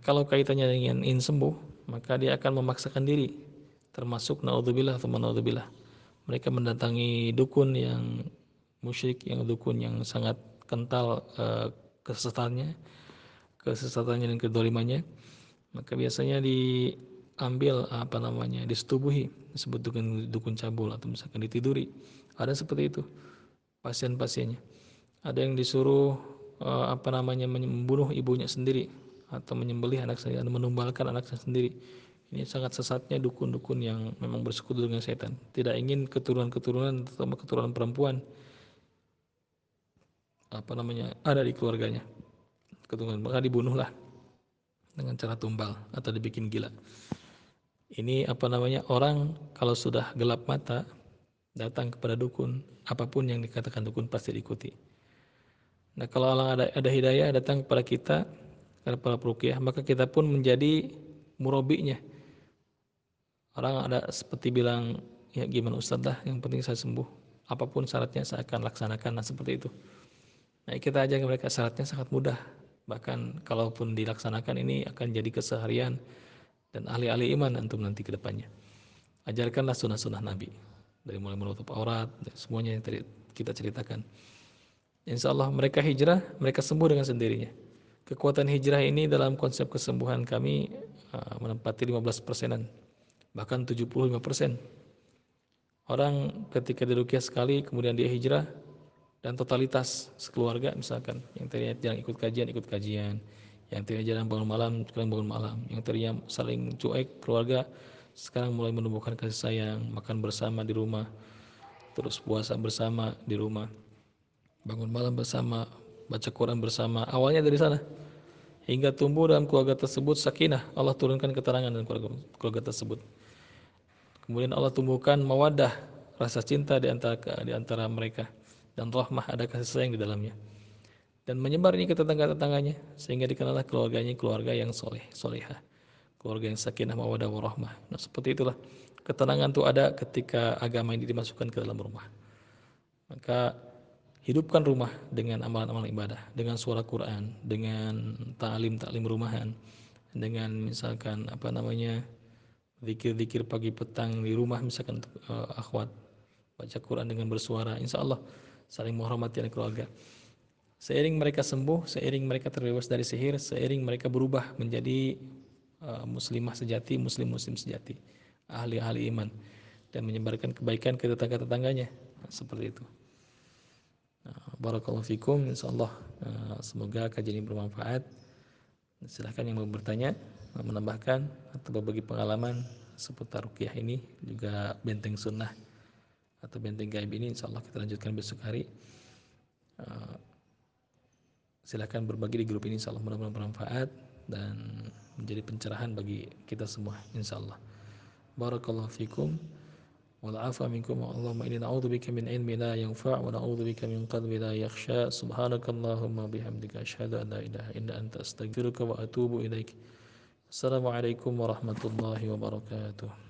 Kalau kaitannya dengan ingin sembuh, maka dia akan memaksakan diri, termasuk naudzubillah atau naudzubillah. Mereka mendatangi dukun yang musyrik, yang dukun yang sangat kental uh, kesesatannya, kesesatannya dan kedolimannya, maka biasanya diambil apa namanya, disetubuhi, disebut dukun dukun cabul atau misalkan ditiduri. Ada seperti itu pasien-pasiennya. Ada yang disuruh uh, apa namanya membunuh ibunya sendiri atau menyembelih anak saya atau menumbalkan anak sendiri. Ini sangat sesatnya dukun-dukun yang memang bersekutu dengan setan. Tidak ingin keturunan-keturunan terutama keturunan perempuan apa namanya ada di keluarganya. Keturunan maka dibunuhlah dengan cara tumbal atau dibikin gila. Ini apa namanya orang kalau sudah gelap mata datang kepada dukun, apa pun yang dikatakan dukun pasti diikuti. Nah kalau Allah ada, ada hidayah datang kepada kita para perukiah maka kita pun menjadi murabinya. Orang ada seperti bilang ya gimana Ustaz lah yang penting saya sembuh. Apa pun syaratnya saya akan laksanakan nah seperti itu. Nah kita aja mereka syaratnya sangat mudah. Bahkan kalaupun dilaksanakan ini akan jadi keseharian dan ahli-ahli iman antum nanti ke depannya. Ajarkanlah sunnah-sunnah Nabi. Dari mulai menutup aurat semuanya yang tadi kita ceritakan. Insya Allah mereka hijrah mereka sembuh dengan sendirinya Kekuatan hijrah ini dalam konsep kesembuhan kami uh, menempati 15 persenan, bahkan 75 persen. Orang ketika dirukyah sekali, kemudian dia hijrah, dan totalitas sekeluarga misalkan, yang tadinya jarang ikut kajian, ikut kajian, yang tadinya jarang bangun malam, sekarang bangun malam, yang tadinya saling cuek keluarga, sekarang mulai menumbuhkan kasih sayang, makan bersama di rumah, terus puasa bersama di rumah, bangun malam bersama, baca Quran bersama. Awalnya dari sana. Hingga tumbuh dalam keluarga tersebut sakinah. Allah turunkan keterangan dalam keluarga, keluarga tersebut. Kemudian Allah tumbuhkan mawadah, rasa cinta di antara di antara mereka dan rahmah ada kasih sayang di dalamnya. Dan menyebar ini ke tetangga-tetangganya sehingga dikenallah keluarganya keluarga yang soleh, solehah. Keluarga yang sakinah, mawadah, warahmah. Nah, seperti itulah. Ketenangan itu ada ketika agama ini dimasukkan ke dalam rumah. Maka hidupkan rumah dengan amalan-amalan ibadah, dengan suara Quran, dengan ta'lim-ta'lim rumahan, dengan misalkan apa namanya zikir-zikir pagi petang di rumah misalkan uh, akhwat baca Quran dengan bersuara, insya Allah saling menghormati anak keluarga. Seiring mereka sembuh, seiring mereka terbebas dari sihir, seiring mereka berubah menjadi uh, muslimah sejati, muslim-muslim sejati, ahli-ahli iman dan menyebarkan kebaikan ke tetangga-tetangganya. Nah, seperti itu. Barakallahu fikum insyaallah uh, semoga kajian ini bermanfaat. Silahkan yang mau bertanya, menambahkan atau berbagi pengalaman seputar rukyah ini juga benteng sunnah atau benteng gaib ini insyaallah kita lanjutkan besok hari. Uh, silahkan berbagi di grup ini insyaallah mudah-mudahan bermanfaat dan menjadi pencerahan bagi kita semua insyaallah. Barakallahu fikum. والعفو منكم اللهم إني نعوذ بك من علم لا ينفع ونعوذ بك من قلب لا يخشى. سبحانك اللهم وبحمدك أشهد أن لا إله إلا أنت أستغفرك وأتوب إليك. السلام عليكم ورحمة الله وبركاته.